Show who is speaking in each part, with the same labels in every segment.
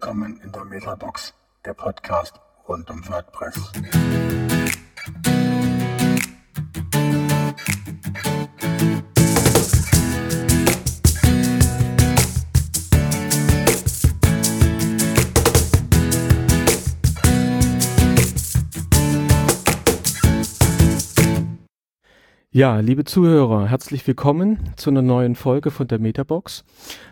Speaker 1: Willkommen in der Metabox, der Podcast rund um WordPress.
Speaker 2: Ja, liebe Zuhörer, herzlich willkommen zu einer neuen Folge von der Metabox.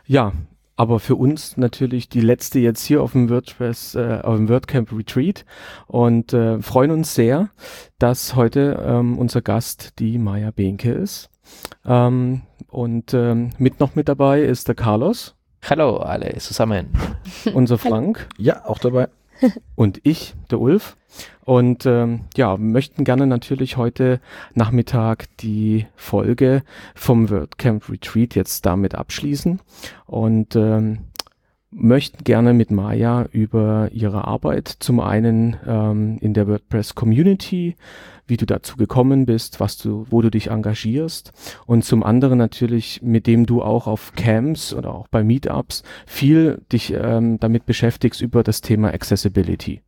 Speaker 2: Ja, aber für uns natürlich die letzte jetzt hier auf dem WordPress, äh, auf dem WordCamp Retreat und äh, freuen uns sehr, dass heute ähm, unser Gast die Maya Behnke ist. Ähm, und ähm, mit noch mit dabei ist der Carlos.
Speaker 3: Hallo alle zusammen.
Speaker 2: Unser Frank.
Speaker 4: ja, auch dabei.
Speaker 2: und ich, der Ulf. Und ähm, ja, möchten gerne natürlich heute Nachmittag die Folge vom WordCamp Retreat jetzt damit abschließen. Und ähm, möchten gerne mit Maya über ihre Arbeit zum einen ähm, in der WordPress Community wie du dazu gekommen bist, was du, wo du dich engagierst und zum anderen natürlich, mit dem du auch auf Camps oder auch bei Meetups viel dich ähm, damit beschäftigst über das Thema Accessibility.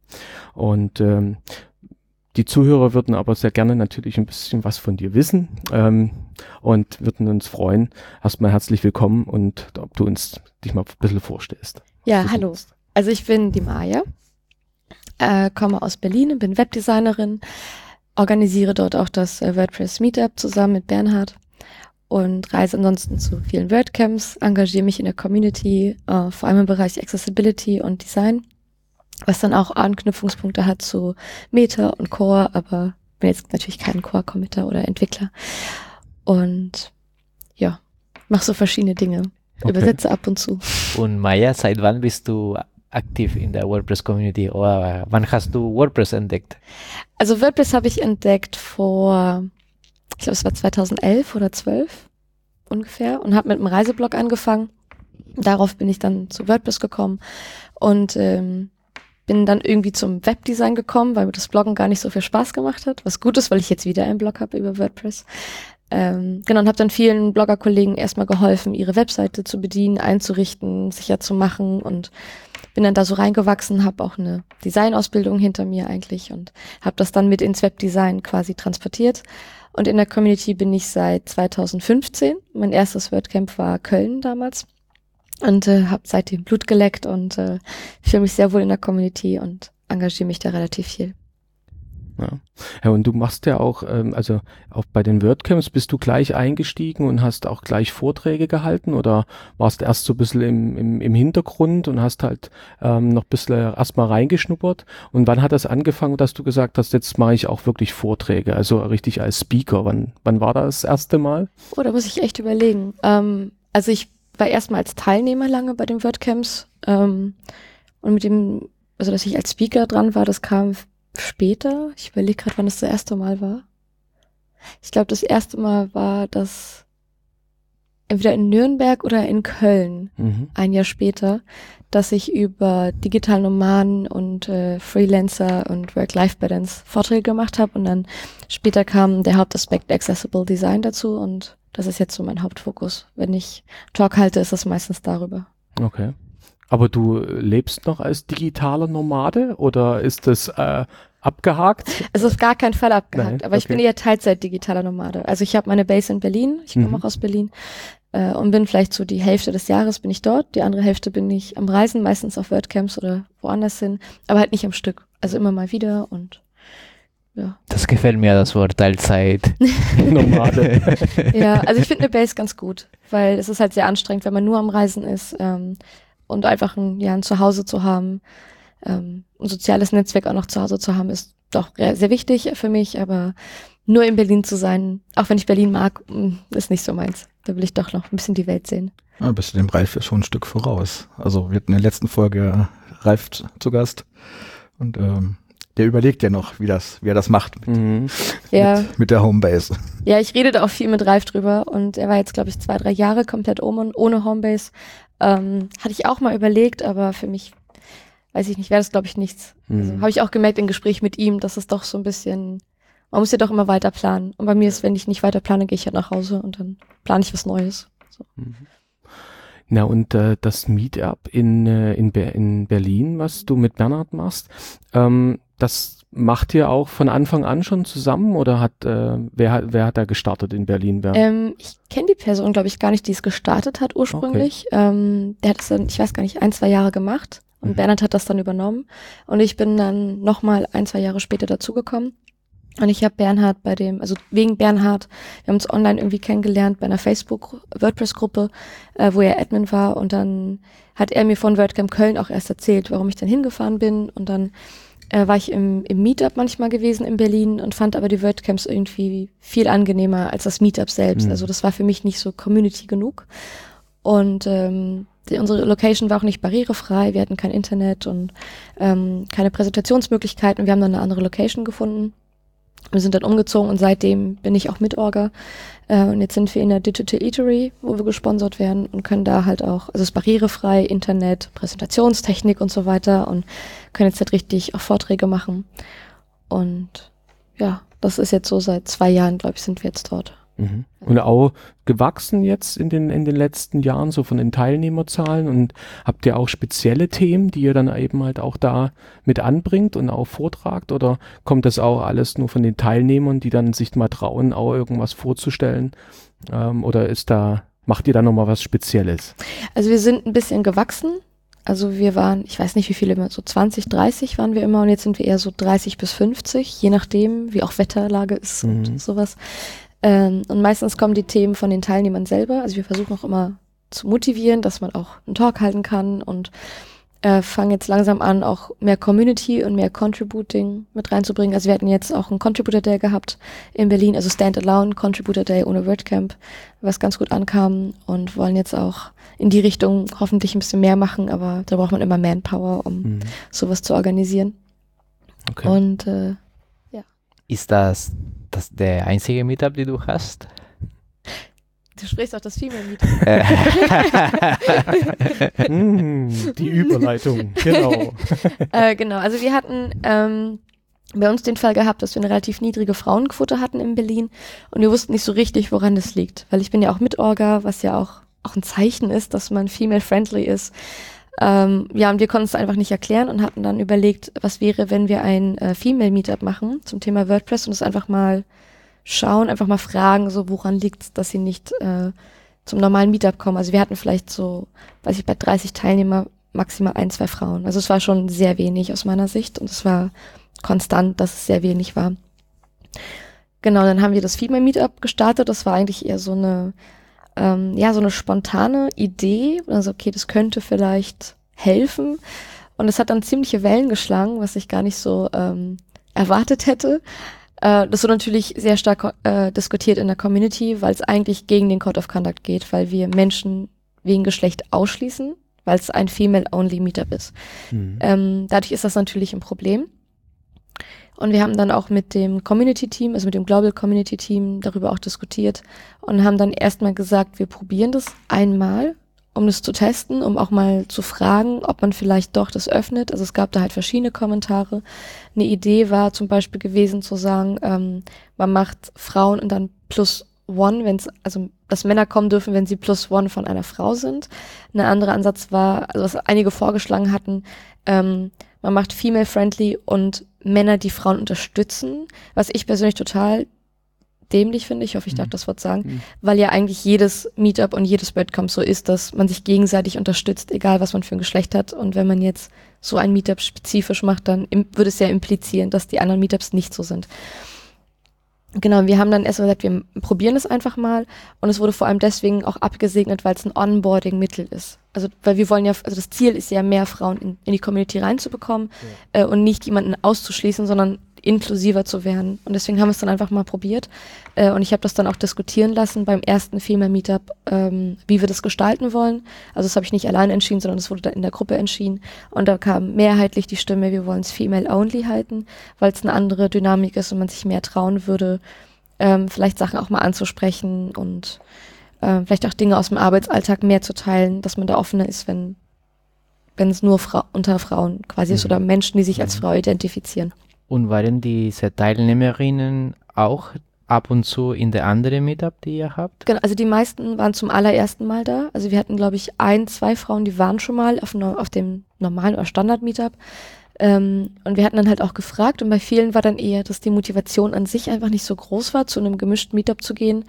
Speaker 2: Und ähm, die Zuhörer würden aber sehr gerne natürlich ein bisschen was von dir wissen ähm, und würden uns freuen. Erstmal herzlich willkommen und ob du uns dich mal ein bisschen vorstellst.
Speaker 5: Ja, hallo. Also ich bin die Maja, äh, komme aus Berlin, bin Webdesignerin, organisiere dort auch das äh, WordPress Meetup zusammen mit Bernhard und reise ansonsten zu vielen WordCamps, engagiere mich in der Community, äh, vor allem im Bereich Accessibility und Design, was dann auch Anknüpfungspunkte hat zu Meta und Core, aber bin jetzt natürlich kein Core-Committer oder Entwickler. Und ja, mach so verschiedene Dinge. Okay. Übersetze ab und zu.
Speaker 3: Und Maya, seit wann bist du aktiv in der WordPress-Community oder wann hast du WordPress entdeckt?
Speaker 5: Also WordPress habe ich entdeckt vor, ich glaube es war 2011 oder 12 ungefähr und habe mit einem Reiseblog angefangen. Darauf bin ich dann zu WordPress gekommen und ähm, bin dann irgendwie zum Webdesign gekommen, weil mir das Bloggen gar nicht so viel Spaß gemacht hat. Was gut ist, weil ich jetzt wieder einen Blog habe über WordPress. Ähm, genau, und habe dann vielen Bloggerkollegen erstmal geholfen, ihre Webseite zu bedienen, einzurichten, sicher zu machen und bin dann da so reingewachsen, habe auch eine Designausbildung hinter mir eigentlich und habe das dann mit ins Webdesign quasi transportiert. Und in der Community bin ich seit 2015. Mein erstes WordCamp war Köln damals und äh, habe seitdem Blut geleckt und äh, fühle mich sehr wohl in der Community und engagiere mich da relativ viel.
Speaker 2: Ja. ja, und du machst ja auch, ähm, also auch bei den WordCamps bist du gleich eingestiegen und hast auch gleich Vorträge gehalten oder warst erst so ein bisschen im, im, im Hintergrund und hast halt ähm, noch ein bisschen erstmal reingeschnuppert und wann hat das angefangen, dass du gesagt hast, jetzt mache ich auch wirklich Vorträge, also richtig als Speaker, wann, wann war das, das erste Mal?
Speaker 5: Oh, da muss ich echt überlegen. Ähm, also ich war erstmal als Teilnehmer lange bei den WordCamps ähm, und mit dem, also dass ich als Speaker dran war, das kam später. Ich überlege gerade, wann das das erste Mal war. Ich glaube, das erste Mal war das entweder in Nürnberg oder in Köln, mhm. ein Jahr später, dass ich über Digital Nomaden und äh, Freelancer und Work-Life-Balance Vorträge gemacht habe und dann später kam der Hauptaspekt Accessible Design dazu und das ist jetzt so mein Hauptfokus. Wenn ich Talk halte, ist das meistens darüber.
Speaker 2: Okay. Aber du lebst noch als digitaler Nomade oder ist das äh, abgehakt?
Speaker 5: Es ist auf gar keinen Fall abgehakt, Nein, aber okay. ich bin eher Teilzeit digitaler Nomade. Also ich habe meine Base in Berlin, ich komme mhm. auch aus Berlin äh, und bin vielleicht so die Hälfte des Jahres bin ich dort, die andere Hälfte bin ich am Reisen, meistens auf WordCamps oder woanders hin, aber halt nicht am Stück. Also immer mal wieder und ja.
Speaker 3: Das gefällt mir, das Wort Teilzeit.
Speaker 5: Nomade. ja, also ich finde eine Base ganz gut, weil es ist halt sehr anstrengend, wenn man nur am Reisen ist. Ähm, und einfach ein, ja, ein Zuhause zu haben, ähm, ein soziales Netzwerk auch noch zu Hause zu haben, ist doch sehr wichtig für mich, aber nur in Berlin zu sein, auch wenn ich Berlin mag, mm, ist nicht so meins. Da will ich doch noch ein bisschen die Welt sehen.
Speaker 4: Ja, bist du dem Ralf ja schon ein Stück voraus. Also wir hatten in der letzten Folge Ralf zu Gast und ähm, der überlegt ja noch, wie das, wie er das macht mit, mhm.
Speaker 5: ja.
Speaker 4: mit, mit, der Homebase.
Speaker 5: Ja, ich rede da auch viel mit Ralf drüber und er war jetzt, glaube ich, zwei, drei Jahre komplett ohne, ohne Homebase. Ähm, hatte ich auch mal überlegt, aber für mich, weiß ich nicht, wäre das, glaube ich, nichts. Also mhm. Also, Habe ich auch gemerkt im Gespräch mit ihm, dass es doch so ein bisschen, man muss ja doch immer weiter planen. Und bei mir ist, wenn ich nicht weiter plane, gehe ich halt nach Hause und dann plane ich was Neues. So. Mhm.
Speaker 2: Na und äh, das Meetup in, äh, in, Ber in Berlin, was du mit Bernhard machst, ähm, das macht ihr auch von Anfang an schon zusammen oder hat äh, wer hat wer hat da gestartet in Berlin? Wer?
Speaker 5: Ähm, ich kenne die Person, glaube ich, gar nicht, die es gestartet hat ursprünglich. Ähm, der hat es dann, ich weiß gar nicht, ein, zwei Jahre gemacht und
Speaker 2: Mhm.
Speaker 5: Bernhard hat das dann übernommen. Und ich bin dann nochmal ein, zwei Jahre später dazugekommen. Und ich habe Bernhard bei dem, also wegen Bernhard, wir haben uns online irgendwie kennengelernt bei einer Facebook-WordPress-Gruppe, äh, wo er Admin war. Und dann hat er mir von WordCamp Köln auch erst erzählt, warum ich dann hingefahren bin. Und dann äh, war ich im, im Meetup manchmal gewesen in Berlin und fand aber die WordCamps irgendwie viel angenehmer als das Meetup selbst.
Speaker 2: Mhm.
Speaker 5: Also das war für mich nicht so Community genug. Und ähm, unsere Location war auch nicht barrierefrei. Wir hatten kein Internet und ähm, keine Präsentationsmöglichkeiten. Wir haben dann eine andere Location gefunden. Wir sind dann umgezogen und seitdem bin ich auch Mitorger. Äh, und jetzt sind wir in der Digital Eatery, wo wir gesponsert werden und können da halt auch, also es ist barrierefrei, Internet, Präsentationstechnik und so weiter und können jetzt halt richtig auch Vorträge machen. Und ja, das ist jetzt so seit zwei Jahren, glaube ich, sind wir jetzt dort.
Speaker 2: Mhm. Und auch gewachsen jetzt in den, in den letzten Jahren, so von den Teilnehmerzahlen. Und habt ihr auch spezielle Themen, die ihr dann eben halt auch da mit anbringt und auch vortragt? Oder kommt das auch alles nur von den Teilnehmern, die dann sich mal trauen, auch irgendwas vorzustellen? Ähm, oder ist da, macht ihr da nochmal was Spezielles?
Speaker 5: Also wir sind ein bisschen gewachsen. Also wir waren, ich weiß nicht wie viele immer, so 20, 30 waren wir immer und jetzt sind wir eher so 30 bis 50, je nachdem, wie auch Wetterlage ist
Speaker 2: Mhm.
Speaker 5: und sowas. Ähm, und meistens kommen die Themen von den Teilnehmern selber. Also wir versuchen auch immer zu motivieren, dass man auch einen Talk halten kann und äh, fangen jetzt langsam an, auch mehr Community und mehr Contributing mit reinzubringen. Also wir hatten jetzt auch einen Contributor Day gehabt in Berlin, also Standalone Contributor Day ohne WordCamp, was ganz gut ankam und wollen jetzt auch in die Richtung hoffentlich ein bisschen mehr machen, aber da braucht man immer Manpower, um
Speaker 2: Mhm.
Speaker 5: sowas zu organisieren.
Speaker 2: Okay.
Speaker 5: Und äh,
Speaker 3: Ist das, das der einzige Meetup, den du hast?
Speaker 5: du sprichst auch das Female Meet.
Speaker 3: Äh,
Speaker 2: Mm, die Überleitung, genau.
Speaker 5: äh, genau, also wir hatten ähm, bei uns den Fall gehabt, dass wir eine relativ niedrige Frauenquote hatten in Berlin und wir wussten nicht so richtig, woran das liegt, weil ich bin ja auch Mitorga, was ja auch, auch ein Zeichen ist, dass man female-friendly ist. Ähm, ja, und wir konnten es einfach nicht erklären und hatten dann überlegt, was wäre, wenn wir ein äh, Female-Meetup machen zum Thema WordPress und es einfach mal schauen, einfach mal fragen, so woran liegt dass sie nicht äh, zum normalen Meetup kommen. Also wir hatten vielleicht so, weiß ich, bei 30 Teilnehmer maximal ein, zwei Frauen. Also es war schon sehr wenig aus meiner Sicht und es war konstant, dass es sehr wenig war. Genau, dann haben wir das Female Meetup gestartet. Das war eigentlich eher so eine, ähm, ja, so eine spontane Idee. Also okay, das könnte vielleicht helfen. Und es hat dann ziemliche Wellen geschlagen, was ich gar nicht so ähm, erwartet hätte. Äh, das wurde natürlich sehr stark äh, diskutiert in der Community, weil es eigentlich gegen den Code of Conduct geht, weil wir Menschen wegen Geschlecht ausschließen, weil es ein Female-Only Meetup ist.
Speaker 2: Mhm.
Speaker 5: Ähm, dadurch ist das natürlich ein Problem. Und wir haben dann auch mit dem Community-Team, also mit dem Global Community-Team darüber auch diskutiert und haben dann erstmal gesagt, wir probieren das einmal, um das zu testen, um auch mal zu fragen, ob man vielleicht doch das öffnet. Also es gab da halt verschiedene Kommentare. Eine Idee war zum Beispiel gewesen zu sagen, ähm, man macht Frauen und dann plus one, wenn es, also dass Männer kommen dürfen, wenn sie plus one von einer Frau sind. Ein anderer Ansatz war, also was einige vorgeschlagen hatten, ähm, man macht female-friendly und Männer, die Frauen unterstützen, was ich persönlich total dämlich finde, ich hoffe, ich darf
Speaker 2: Mhm.
Speaker 5: das Wort sagen,
Speaker 2: Mhm.
Speaker 5: weil ja eigentlich jedes Meetup und jedes Wordcamp so ist, dass man sich gegenseitig unterstützt, egal was man für ein Geschlecht hat. Und wenn man jetzt so ein Meetup spezifisch macht, dann würde es ja implizieren, dass die anderen Meetups nicht so sind. Genau, wir haben dann erst mal gesagt, wir probieren es einfach mal. Und es wurde vor allem deswegen auch abgesegnet, weil es ein Onboarding-Mittel ist. Also, weil wir wollen ja, also das Ziel ist ja, mehr Frauen in, in die Community reinzubekommen äh, und nicht jemanden auszuschließen, sondern inklusiver zu werden. Und deswegen haben wir es dann einfach mal probiert. Äh, und ich habe das dann auch diskutieren lassen beim ersten Female Meetup, ähm, wie wir das gestalten wollen. Also das habe ich nicht allein entschieden, sondern es wurde dann in der Gruppe entschieden. Und da kam mehrheitlich die Stimme, wir wollen es Female Only halten, weil es eine andere Dynamik ist und man sich mehr trauen würde, ähm, vielleicht Sachen auch mal anzusprechen und äh, vielleicht auch Dinge aus dem Arbeitsalltag mehr zu teilen, dass man da offener ist, wenn wenn es nur Fra unter Frauen quasi ist
Speaker 2: Mhm.
Speaker 5: oder Menschen, die sich als
Speaker 2: Mhm.
Speaker 5: Frau identifizieren.
Speaker 3: Und waren diese Teilnehmerinnen auch ab und zu in der anderen Meetup, die ihr habt?
Speaker 5: Genau, also die meisten waren zum allerersten Mal da. Also wir hatten, glaube ich, ein, zwei Frauen, die waren schon mal auf, auf dem normalen oder Standard-Meetup. Ähm, und wir hatten dann halt auch gefragt und bei vielen war dann eher, dass die Motivation an sich einfach nicht so groß war, zu einem gemischten Meetup zu gehen.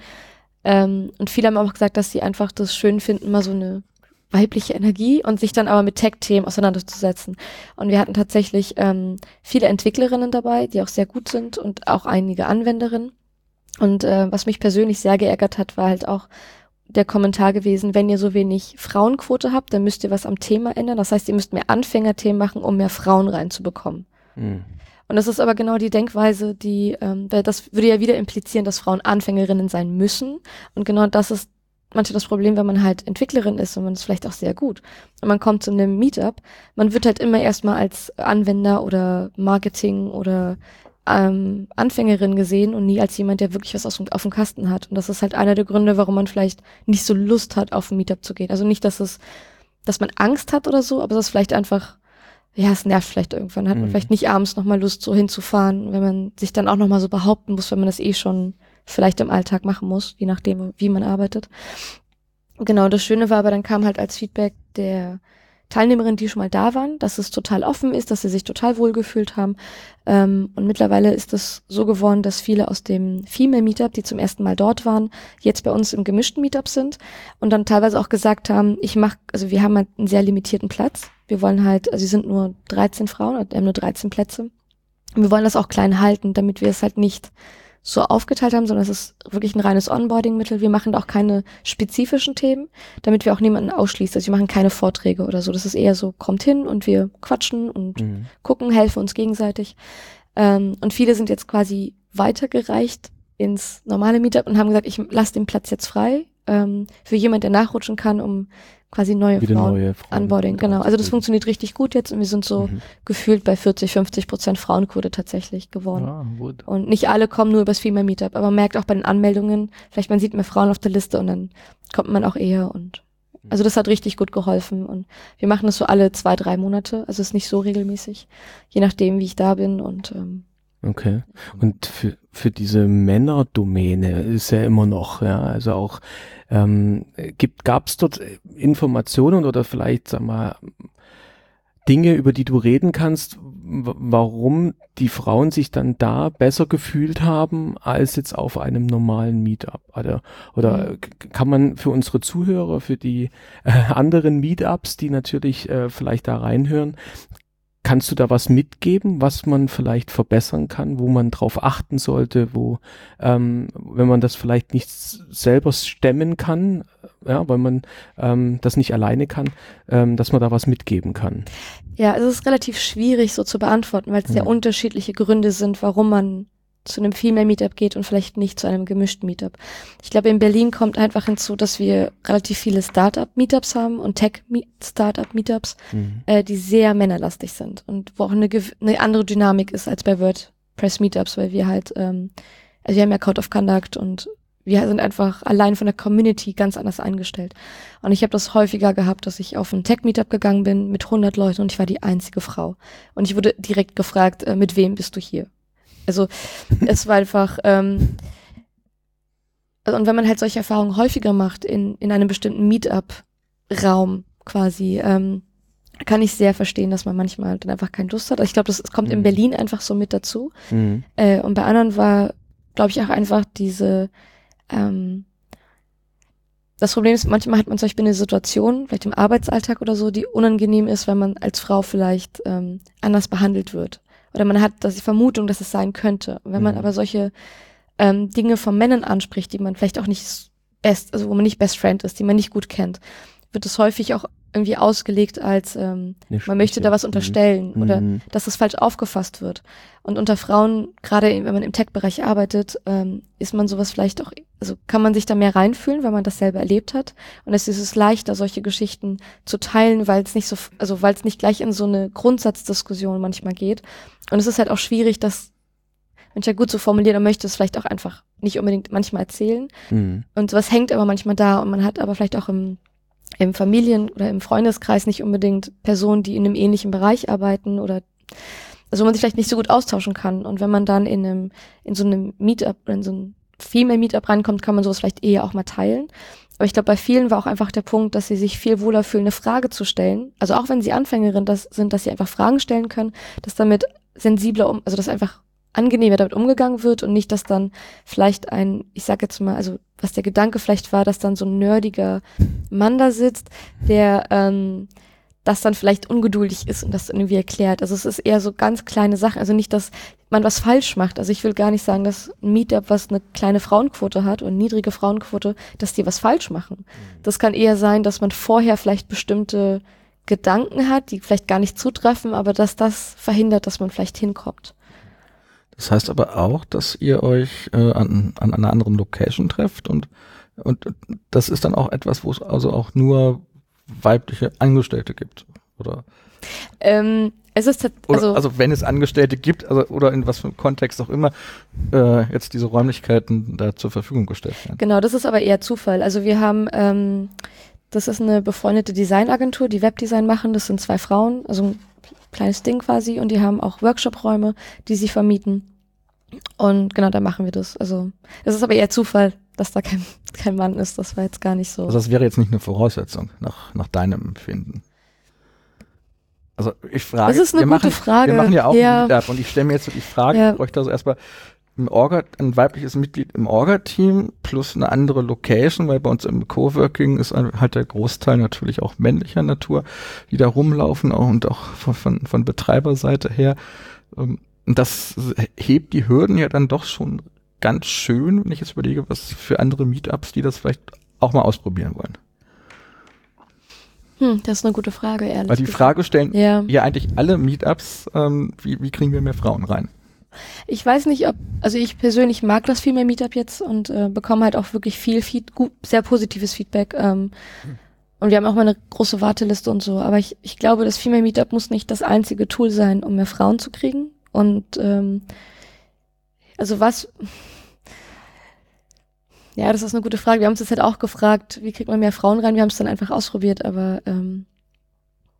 Speaker 5: Ähm, und viele haben auch gesagt, dass sie einfach das schön finden, mal so eine weibliche Energie und sich dann aber mit Tech-Themen auseinanderzusetzen. Und wir hatten tatsächlich ähm, viele Entwicklerinnen dabei, die auch sehr gut sind und auch einige Anwenderinnen. Und äh, was mich persönlich sehr geärgert hat, war halt auch der Kommentar gewesen, wenn ihr so wenig Frauenquote habt, dann müsst ihr was am Thema ändern. Das heißt, ihr müsst mehr Anfängerthemen machen, um mehr Frauen reinzubekommen. Mhm. Und das ist aber genau die Denkweise, die, ähm, das würde ja wieder implizieren, dass Frauen Anfängerinnen sein müssen. Und genau das ist manchmal das Problem, wenn man halt Entwicklerin ist und man ist vielleicht auch sehr gut. Und man kommt zu einem Meetup, man wird halt immer erstmal als Anwender oder Marketing oder ähm, Anfängerin gesehen und nie als jemand, der wirklich was aus, auf dem Kasten hat. Und das ist halt einer der Gründe, warum man vielleicht nicht so Lust hat, auf ein Meetup zu gehen. Also nicht, dass es, dass man Angst hat oder so, aber es ist vielleicht einfach, ja, es nervt vielleicht irgendwann. Hat man mhm. vielleicht nicht abends nochmal Lust, so hinzufahren, wenn man sich dann auch nochmal so behaupten muss, wenn man das eh schon vielleicht im Alltag machen muss, je nachdem, wie man arbeitet. Genau, das Schöne war aber, dann kam halt als Feedback der Teilnehmerinnen, die schon mal da waren, dass es total offen ist, dass sie sich total wohl gefühlt haben. Ähm, und mittlerweile ist es so geworden, dass viele aus dem Female Meetup, die zum ersten Mal dort waren, jetzt bei uns im gemischten Meetup sind und dann teilweise auch gesagt haben, ich mach, also wir haben halt einen sehr limitierten Platz. Wir wollen halt, also sie sind nur 13 Frauen, wir haben nur 13 Plätze. Und wir wollen das auch klein halten, damit wir es halt nicht so aufgeteilt haben, sondern es ist wirklich ein reines Onboarding-Mittel. Wir machen auch keine spezifischen Themen, damit wir auch niemanden ausschließen. Also wir machen keine Vorträge oder so. Das ist eher so, kommt hin und wir quatschen und mhm. gucken, helfen uns gegenseitig. Ähm, und viele sind jetzt quasi weitergereicht ins normale Meetup und haben gesagt, ich lasse den Platz jetzt frei ähm, für jemand, der nachrutschen kann, um quasi neue
Speaker 2: Wieder
Speaker 5: Frauen,
Speaker 2: neue Frauen
Speaker 5: Onboarding, genau. Also das funktioniert richtig gut jetzt und wir sind so mhm. gefühlt bei 40, 50 Prozent Frauenquote tatsächlich geworden. Ah, gut. Und nicht alle kommen nur übers Female Meetup, aber man merkt auch bei den Anmeldungen, vielleicht man sieht mehr Frauen auf der Liste und dann kommt man auch eher und also das hat richtig gut geholfen und wir machen das so alle zwei, drei Monate, also es ist nicht so regelmäßig, je nachdem, wie ich da bin und ähm,
Speaker 2: Okay. Und für, für diese Männerdomäne ist ja immer noch, ja, also auch ähm, gibt, gab es dort Informationen oder vielleicht, sag mal, Dinge, über die du reden kannst, warum die Frauen sich dann da besser gefühlt haben als jetzt auf einem normalen Meetup? Oder, oder mhm. kann man für unsere Zuhörer, für die äh, anderen Meetups, die natürlich äh, vielleicht da reinhören, Kannst du da was mitgeben, was man vielleicht verbessern kann, wo man drauf achten sollte, wo, ähm, wenn man das vielleicht nicht selber stemmen kann, ja, weil man ähm, das nicht alleine kann, ähm, dass man da was mitgeben kann?
Speaker 5: Ja, es ist relativ schwierig so zu beantworten, weil es sehr unterschiedliche Gründe sind, warum man zu einem Female Meetup geht und vielleicht nicht zu einem gemischten Meetup. Ich glaube, in Berlin kommt einfach hinzu, dass wir relativ viele Startup Meetups haben und Tech Startup Meetups, mhm. äh, die sehr männerlastig sind und wo auch eine, eine, andere Dynamik ist als bei WordPress Meetups, weil wir halt, ähm, also wir haben ja Code of Conduct und wir sind einfach allein von der Community ganz anders eingestellt. Und ich habe das häufiger gehabt, dass ich auf ein Tech-Meetup gegangen bin mit 100 Leuten und ich war die einzige Frau. Und ich wurde direkt gefragt, äh, mit wem bist du hier? Also es war einfach, ähm, also, und wenn man halt solche Erfahrungen häufiger macht in, in einem bestimmten Meetup-Raum quasi, ähm, kann ich sehr verstehen, dass man manchmal dann einfach keine Lust hat. Also ich glaube, das, das kommt mhm. in Berlin einfach so mit dazu. Mhm. Äh, und bei anderen war, glaube ich, auch einfach diese, ähm, das Problem ist, manchmal hat man zum Beispiel eine Situation, vielleicht im Arbeitsalltag oder so, die unangenehm ist, wenn man als Frau vielleicht ähm, anders behandelt wird oder man hat die Vermutung, dass es sein könnte. Wenn man mhm. aber solche ähm, Dinge von Männern anspricht, die man vielleicht auch nicht best, also wo man nicht Best Friend ist, die man nicht gut kennt, wird es häufig auch irgendwie ausgelegt als ähm, man möchte da was unterstellen mhm. oder dass es falsch aufgefasst wird. Und unter Frauen, gerade wenn man im Tech-Bereich arbeitet, ähm, ist man sowas vielleicht auch, also kann man sich da mehr reinfühlen, weil man das selber erlebt hat. Und es ist es leichter, solche Geschichten zu teilen, weil es nicht so, also weil es nicht gleich in so eine Grundsatzdiskussion manchmal geht. Und es ist halt auch schwierig, das manchmal gut zu formulieren, man möchte es vielleicht auch einfach nicht unbedingt manchmal erzählen. Mhm. Und sowas hängt aber manchmal da und man hat aber vielleicht auch im im Familien- oder im Freundeskreis nicht unbedingt Personen, die in einem ähnlichen Bereich arbeiten oder also man sich vielleicht nicht so gut austauschen kann. Und wenn man dann in einem, in so einem Meetup in so einem Female Meetup reinkommt, kann man sowas vielleicht eher auch mal teilen. Aber ich glaube, bei vielen war auch einfach der Punkt, dass sie sich viel wohler fühlen, eine Frage zu stellen. Also auch wenn sie Anfängerin das sind, dass sie einfach Fragen stellen können, dass damit sensibler um, also dass einfach angenehmer damit umgegangen wird und nicht, dass dann vielleicht ein, ich sag jetzt mal, also was der Gedanke vielleicht war, dass dann so ein nerdiger Mann da sitzt, der ähm, das dann vielleicht ungeduldig ist und das irgendwie erklärt. Also es ist eher so ganz kleine Sachen. Also nicht, dass man was falsch macht. Also ich will gar nicht sagen, dass ein Meetup, was eine kleine Frauenquote hat und niedrige Frauenquote, dass die was falsch machen. Das kann eher sein, dass man vorher vielleicht bestimmte Gedanken hat, die vielleicht gar nicht zutreffen, aber dass das verhindert, dass man vielleicht hinkommt.
Speaker 4: Das heißt aber auch, dass ihr euch äh, an, an einer anderen Location trefft und, und das ist dann auch etwas, wo es also auch nur weibliche Angestellte gibt, oder?
Speaker 5: Ähm, es ist tat-
Speaker 4: Oder,
Speaker 5: also,
Speaker 4: also, wenn es Angestellte gibt, also, oder in was für einem Kontext auch immer, äh, jetzt diese Räumlichkeiten da zur Verfügung gestellt werden.
Speaker 5: Genau, das ist aber eher Zufall. Also wir haben, ähm, das ist eine befreundete Designagentur, die Webdesign machen. Das sind zwei Frauen, also ein kleines Ding quasi. Und die haben auch Workshop-Räume, die sie vermieten. Und genau, da machen wir das. Also es ist aber eher Zufall, dass da kein, kein Mann ist. Das war jetzt gar nicht so.
Speaker 4: Also das wäre jetzt nicht eine Voraussetzung nach, nach deinem Empfinden. Also ich frage,
Speaker 5: Das ist eine
Speaker 4: wir
Speaker 5: gute
Speaker 4: machen,
Speaker 5: Frage.
Speaker 4: Wir machen ja auch
Speaker 5: Ja.
Speaker 4: ein Meetup und ich stelle mir jetzt die Frage,
Speaker 5: Ja.
Speaker 4: ich bräuchte also erstmal ein, Orga, ein weibliches Mitglied im Orga-Team plus eine andere Location, weil bei uns im Coworking ist halt der Großteil natürlich auch männlicher Natur, die da rumlaufen und auch von, von, von Betreiberseite her. Ähm, Und das hebt die Hürden ja dann doch schon ganz schön, wenn ich jetzt überlege, was für andere Meetups, die das vielleicht auch mal ausprobieren wollen.
Speaker 5: hm, das ist eine gute Frage, ehrlich
Speaker 4: Weil die
Speaker 5: gesagt.
Speaker 4: Frage stellen
Speaker 5: Ja.
Speaker 4: ja eigentlich alle Meetups, ähm, wie, wie kriegen wir mehr Frauen rein?
Speaker 5: Ich weiß nicht, ob, also ich persönlich mag das Female Meetup jetzt und äh, bekomme halt auch wirklich viel, Feed, gut, sehr positives Feedback. Ähm, und wir haben auch mal eine große Warteliste und so. Aber ich, ich glaube, das Female Meetup muss nicht das einzige Tool sein, um mehr Frauen zu kriegen. Und ähm, also was, ja, das ist eine gute Frage. Wir haben uns das halt auch gefragt, wie kriegt man mehr Frauen rein? Wir haben es dann einfach ausprobiert, aber ähm,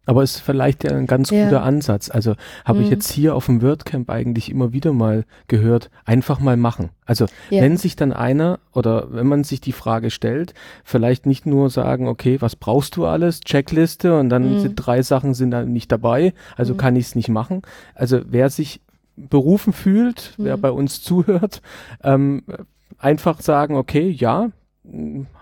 Speaker 2: Aber ist vielleicht ja ein ganz
Speaker 5: Ja.
Speaker 2: guter Ansatz. Also habe ich
Speaker 5: Mhm.
Speaker 2: jetzt hier auf dem WordCamp eigentlich immer wieder mal gehört, einfach mal machen. Also
Speaker 5: ja.
Speaker 2: wenn sich dann einer oder wenn man sich die Frage stellt, vielleicht nicht nur sagen, okay, was brauchst du alles, Checkliste und dann
Speaker 5: Mhm.
Speaker 2: sind drei Sachen sind dann nicht dabei, also
Speaker 5: Mhm.
Speaker 2: kann ich es nicht machen. Also wer sich berufen fühlt, wer
Speaker 5: Mhm.
Speaker 2: bei uns zuhört, ähm, einfach sagen, okay, ja,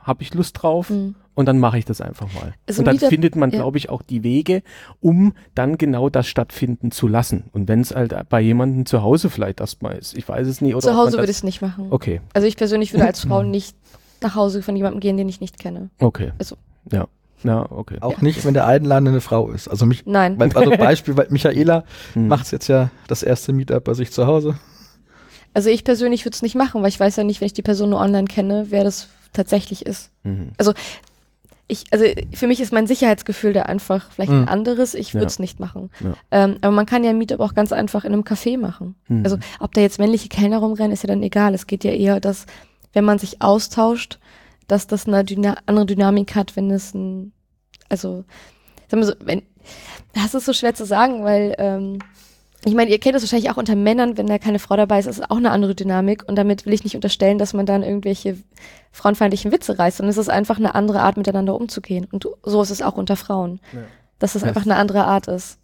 Speaker 2: habe ich Lust drauf
Speaker 5: Mhm.
Speaker 2: Und dann mache ich das einfach mal.
Speaker 5: Also
Speaker 2: und dann findet man,
Speaker 5: ja.
Speaker 2: glaube ich, auch die Wege, um dann genau das stattfinden zu lassen. Und wenn es halt bei jemandem zu Hause vielleicht erstmal ist, ich weiß es nicht. Oder
Speaker 5: Zu Hause würde ich es nicht machen.
Speaker 2: Okay,
Speaker 5: Also ich persönlich würde als Frau nicht nach Hause von jemandem gehen, den ich nicht kenne.
Speaker 2: okay.
Speaker 5: Also-
Speaker 2: Ja, ja, okay.
Speaker 4: Auch nicht, wenn der Einladende eine Frau ist. Also mich,
Speaker 5: Nein.
Speaker 4: weil- also Beispiel, weil Michaela
Speaker 2: Hm.
Speaker 4: macht jetzt ja das erste Meetup bei sich zu Hause.
Speaker 5: Also ich persönlich würde es nicht machen, weil ich weiß ja nicht, wenn ich die Person nur online kenne, wer das tatsächlich ist.
Speaker 2: Mhm.
Speaker 5: Ich, also für mich ist mein Sicherheitsgefühl da einfach vielleicht
Speaker 4: Mhm.
Speaker 5: ein anderes. Ich würde
Speaker 2: Ja.
Speaker 5: es nicht machen.
Speaker 2: Ja.
Speaker 5: Ähm, aber man kann ja ein Meetup auch ganz einfach in einem Café machen.
Speaker 2: Mhm.
Speaker 5: Also ob da jetzt männliche Kellner rumrennen, ist ja dann egal. Es geht ja eher, dass wenn man sich austauscht, dass das eine Dyna andere Dynamik hat, wenn es ein, also sagen wir so, wenn, das ist so schwer zu sagen, weil ähm, ich meine, ihr kennt das wahrscheinlich auch unter Männern, wenn da keine Frau dabei ist, ist es auch eine andere Dynamik. Und damit will ich nicht unterstellen, dass man dann irgendwelche frauenfeindlichen Witze reißt, sondern es ist einfach eine andere Art, miteinander umzugehen. Und so ist es auch unter Frauen.
Speaker 2: Ja.
Speaker 5: Dass es
Speaker 4: Ja.
Speaker 5: einfach eine andere Art ist.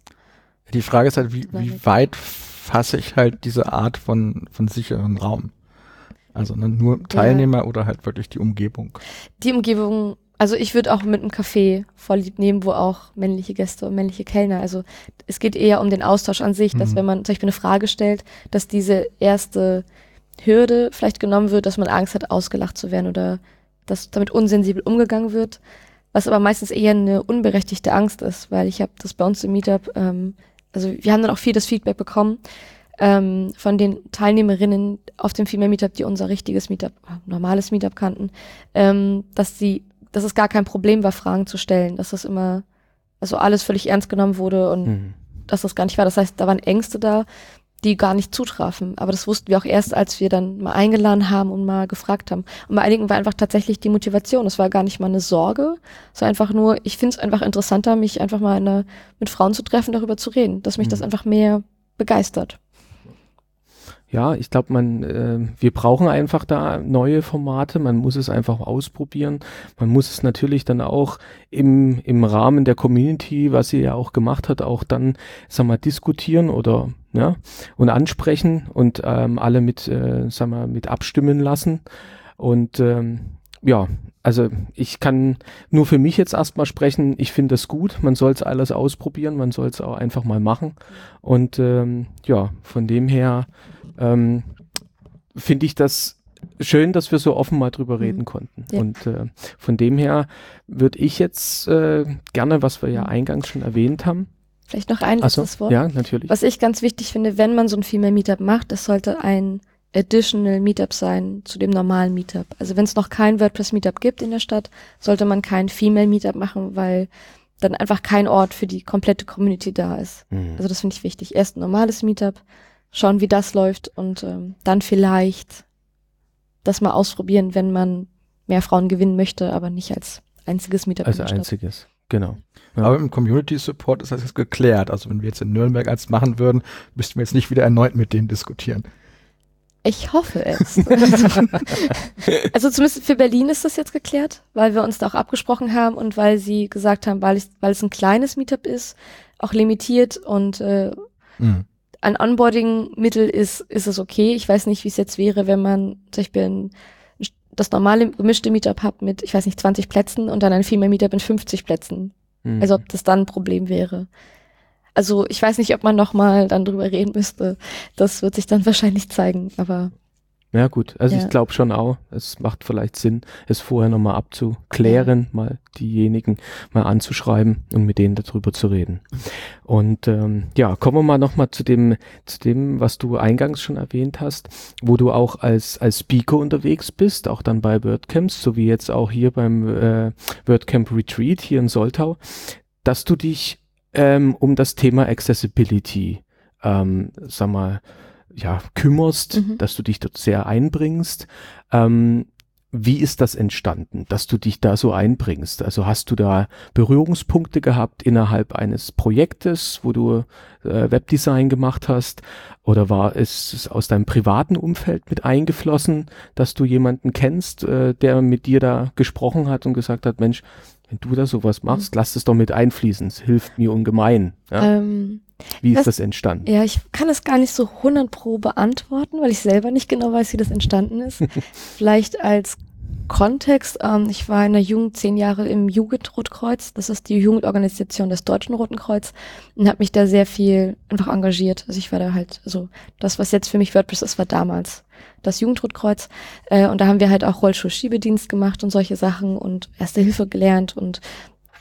Speaker 4: Die Frage ist halt, wie, wie weit fasse ich halt diese Art von, von sicheren Raum? Also ne, nur Teilnehmer oder halt wirklich die Umgebung.
Speaker 5: Die Umgebung, also ich würde auch mit einem Café voll lieb nehmen, wo auch männliche Gäste und männliche Kellner, also es geht eher um den Austausch an sich, dass
Speaker 4: Mhm.
Speaker 5: wenn man zum Beispiel eine Frage stellt, dass diese erste Hürde vielleicht genommen wird, dass man Angst hat, ausgelacht zu werden oder dass damit unsensibel umgegangen wird, was aber meistens eher eine unberechtigte Angst ist, weil ich habe das bei uns im Meetup, ähm, also wir haben dann auch viel das Feedback bekommen ähm, von den Teilnehmerinnen auf dem Female Meetup, die unser richtiges Meetup, normales Meetup kannten, ähm, dass sie, dass es gar kein Problem war, Fragen zu stellen, dass das immer, also alles völlig ernst genommen wurde und
Speaker 2: Mhm.
Speaker 5: dass das gar nicht war. Das heißt, da waren Ängste da, die gar nicht zutrafen. Aber das wussten wir auch erst, als wir dann mal eingeladen haben und mal gefragt haben. Und bei einigen war einfach tatsächlich die Motivation. Es war gar nicht mal eine Sorge. Es war einfach nur, ich finde es einfach interessanter, mich einfach mal in einer, mit Frauen zu treffen, darüber zu reden, dass mich das
Speaker 2: Mhm.
Speaker 5: einfach mehr begeistert.
Speaker 2: Ja, ich glaube, man, äh, wir brauchen einfach da neue Formate. Man muss es einfach ausprobieren. Man muss es natürlich dann auch im, im Rahmen der Community, was sie ja auch gemacht hat, auch dann, sag mal, diskutieren oder, ja, und ansprechen und ähm, alle mit, äh, sag mal, mit abstimmen lassen. Und ähm, ja, also ich kann nur für mich jetzt erstmal sprechen. Ich finde das gut. Man soll es alles ausprobieren. Man soll es auch einfach mal machen. Und ähm, ja, von dem her ähm, finde ich das schön, dass wir so offen mal drüber reden
Speaker 5: Mhm.
Speaker 2: konnten.
Speaker 5: Ja.
Speaker 2: Und äh, von dem her würde ich jetzt äh, gerne, was wir ja
Speaker 5: Mhm.
Speaker 2: eingangs schon erwähnt haben.
Speaker 5: Vielleicht noch ein letztes Wort.
Speaker 2: ja, natürlich.
Speaker 5: Was ich ganz wichtig finde, wenn man so ein Female Meetup macht, das sollte ein additional Meetup sein zu dem normalen Meetup. Also wenn es noch kein WordPress Meetup gibt in der Stadt, sollte man kein Female Meetup machen, weil dann einfach kein Ort für die komplette Community da ist.
Speaker 2: Mhm.
Speaker 5: Also das finde ich wichtig. Erst ein normales Meetup, schauen, wie das läuft und ähm, dann vielleicht das mal ausprobieren, wenn man mehr Frauen gewinnen möchte, aber nicht als einziges Meetup
Speaker 2: als einziges, genau. Ja.
Speaker 4: Aber im Community Support ist das jetzt geklärt. Also wenn wir jetzt in Nürnberg eins machen würden, müssten wir jetzt nicht wieder erneut mit denen diskutieren.
Speaker 5: Ich hoffe es. also zumindest für Berlin ist das jetzt geklärt, weil wir uns da auch abgesprochen haben und weil sie gesagt haben, weil, ich, weil es ein kleines Meetup ist, auch limitiert und äh,
Speaker 4: Mhm.
Speaker 5: Ein Onboarding-Mittel ist, ist es okay. Ich weiß nicht, wie es jetzt wäre, wenn man zum Beispiel ein, das normale gemischte Meetup hat mit, ich weiß nicht, 20 Plätzen und dann ein Female Meetup mit 50 Plätzen.
Speaker 2: Mhm.
Speaker 5: Also ob das dann ein Problem wäre. Also ich weiß nicht, ob man nochmal dann drüber reden müsste. Das wird sich dann wahrscheinlich zeigen, aber
Speaker 2: Ja gut, also
Speaker 5: Ja.
Speaker 2: ich glaube schon auch, es macht vielleicht Sinn, es vorher nochmal abzuklären, mal diejenigen mal anzuschreiben und mit denen darüber zu reden. Und ähm, ja, kommen wir mal nochmal zu dem, zu dem, was du eingangs schon erwähnt hast, wo du auch als, als Speaker unterwegs bist, auch dann bei WordCamps, so wie jetzt auch hier beim äh, WordCamp Retreat hier in Soltau, dass du dich ähm, um das Thema Accessibility, ähm, sag mal, ja, kümmerst,
Speaker 5: Mhm.
Speaker 2: dass du dich dort sehr einbringst. Ähm, wie ist das entstanden, dass du dich da so einbringst? Also hast du da Berührungspunkte gehabt innerhalb eines Projektes, wo du äh, Webdesign gemacht hast? Oder war es aus deinem privaten Umfeld mit eingeflossen, dass du jemanden kennst, äh, der mit dir da gesprochen hat und gesagt hat, Mensch, wenn du da sowas machst, lass es doch mit einfließen. Es hilft mir ungemein. Ja?
Speaker 5: ähm,
Speaker 2: Wie ist
Speaker 5: das-
Speaker 2: das entstanden?
Speaker 5: Ja, ich kann es gar nicht so 100 pro beantworten, weil ich selber nicht genau weiß, wie das entstanden ist. Vielleicht als Kontext, ähm, ich war in der Jugend zehn Jahre im Jugendrotkreuz, das ist die Jugendorganisation des Deutschen Roten Kreuz und habe mich da sehr viel einfach engagiert. Also ich war da halt, also das, was jetzt für mich WordPress ist, war damals das Jugendrotkreuz äh, und da haben wir halt auch Rollstuhl-Schiebedienst gemacht und solche Sachen und Erste Hilfe gelernt und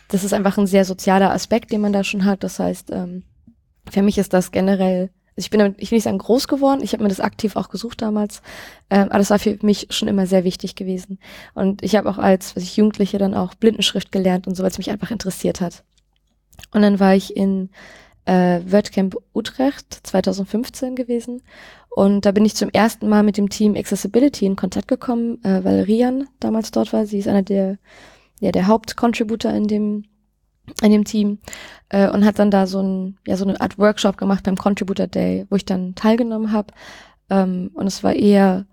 Speaker 5: das ist einfach ein sehr sozialer Aspekt, den man da schon hat. Das heißt, ähm, für mich ist das generell, also ich bin damit, ich will nicht sagen groß geworden, ich habe mir das aktiv auch gesucht damals, ähm, aber das war für mich schon immer sehr wichtig gewesen. Und ich habe auch als, was ich Jugendliche dann auch Blindenschrift gelernt und so, weil es mich einfach interessiert hat. Und dann war ich in äh, WordCamp Utrecht 2015 gewesen und da bin ich zum ersten Mal mit dem Team Accessibility in Kontakt gekommen, äh, weil Rian damals dort war. Sie ist einer der, ja, der Hauptcontributor in dem in dem Team äh, und hat dann da so ein ja so eine Art Workshop gemacht beim Contributor Day, wo ich dann teilgenommen habe ähm, und es war eher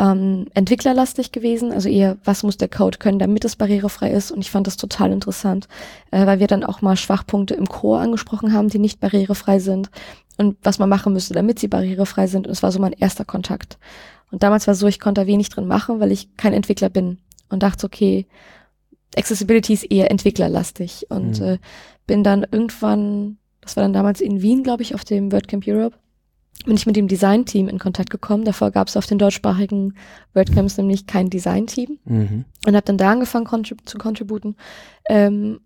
Speaker 5: ähm, entwicklerlastig gewesen, also eher was muss der Code können, damit es barrierefrei ist. Und ich fand das total interessant, äh, weil wir dann auch mal Schwachpunkte im Core angesprochen haben, die nicht barrierefrei sind und was man machen müsste, damit sie barrierefrei sind. Und es war so mein erster Kontakt. Und damals war so, ich konnte da wenig drin machen, weil ich kein Entwickler bin und dachte okay Accessibility ist eher entwicklerlastig und
Speaker 2: Mhm.
Speaker 5: äh, bin dann irgendwann, das war dann damals in Wien, glaube ich, auf dem WordCamp Europe, bin ich mit dem Design-Team in Kontakt gekommen. Davor gab es auf den deutschsprachigen WordCamps nämlich kein Design-Team
Speaker 2: Mhm.
Speaker 5: und habe dann da angefangen contrib zu contributen ähm,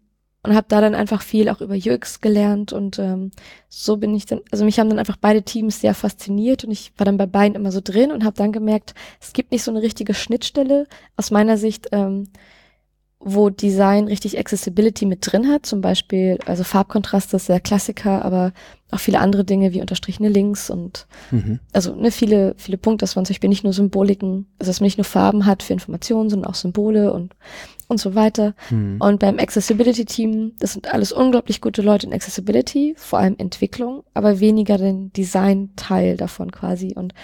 Speaker 5: und habe da dann einfach viel auch über UX gelernt und ähm, so bin ich dann, also mich haben dann einfach beide Teams sehr fasziniert und ich war dann bei beiden immer so drin und habe dann gemerkt, es gibt nicht so eine richtige Schnittstelle aus meiner Sicht, ähm, wo Design richtig Accessibility mit drin hat, zum Beispiel, also Farbkontraste ist der Klassiker, aber auch viele andere Dinge wie unterstrichene Links und
Speaker 2: Mhm.
Speaker 5: also ne, viele, viele Punkte, dass man zum Beispiel nicht nur Symboliken, also dass man nicht nur Farben hat für Informationen, sondern auch Symbole und, und so weiter.
Speaker 2: Mhm.
Speaker 5: Und beim Accessibility-Team, das sind alles unglaublich gute Leute in Accessibility, vor allem Entwicklung, aber weniger den Design-Teil davon quasi. Und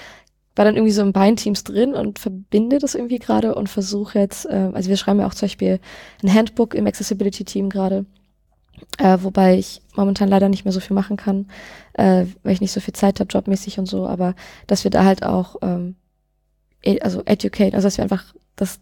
Speaker 5: war dann irgendwie so in beiden Teams drin und verbinde das irgendwie gerade und versuche jetzt, äh, also wir schreiben ja auch zum Beispiel ein Handbook im Accessibility-Team gerade, äh, wobei ich momentan leider nicht mehr so viel machen kann, äh, weil ich nicht so viel Zeit habe, jobmäßig und so, aber dass wir da halt auch, ähm, e also educate, also dass wir einfach das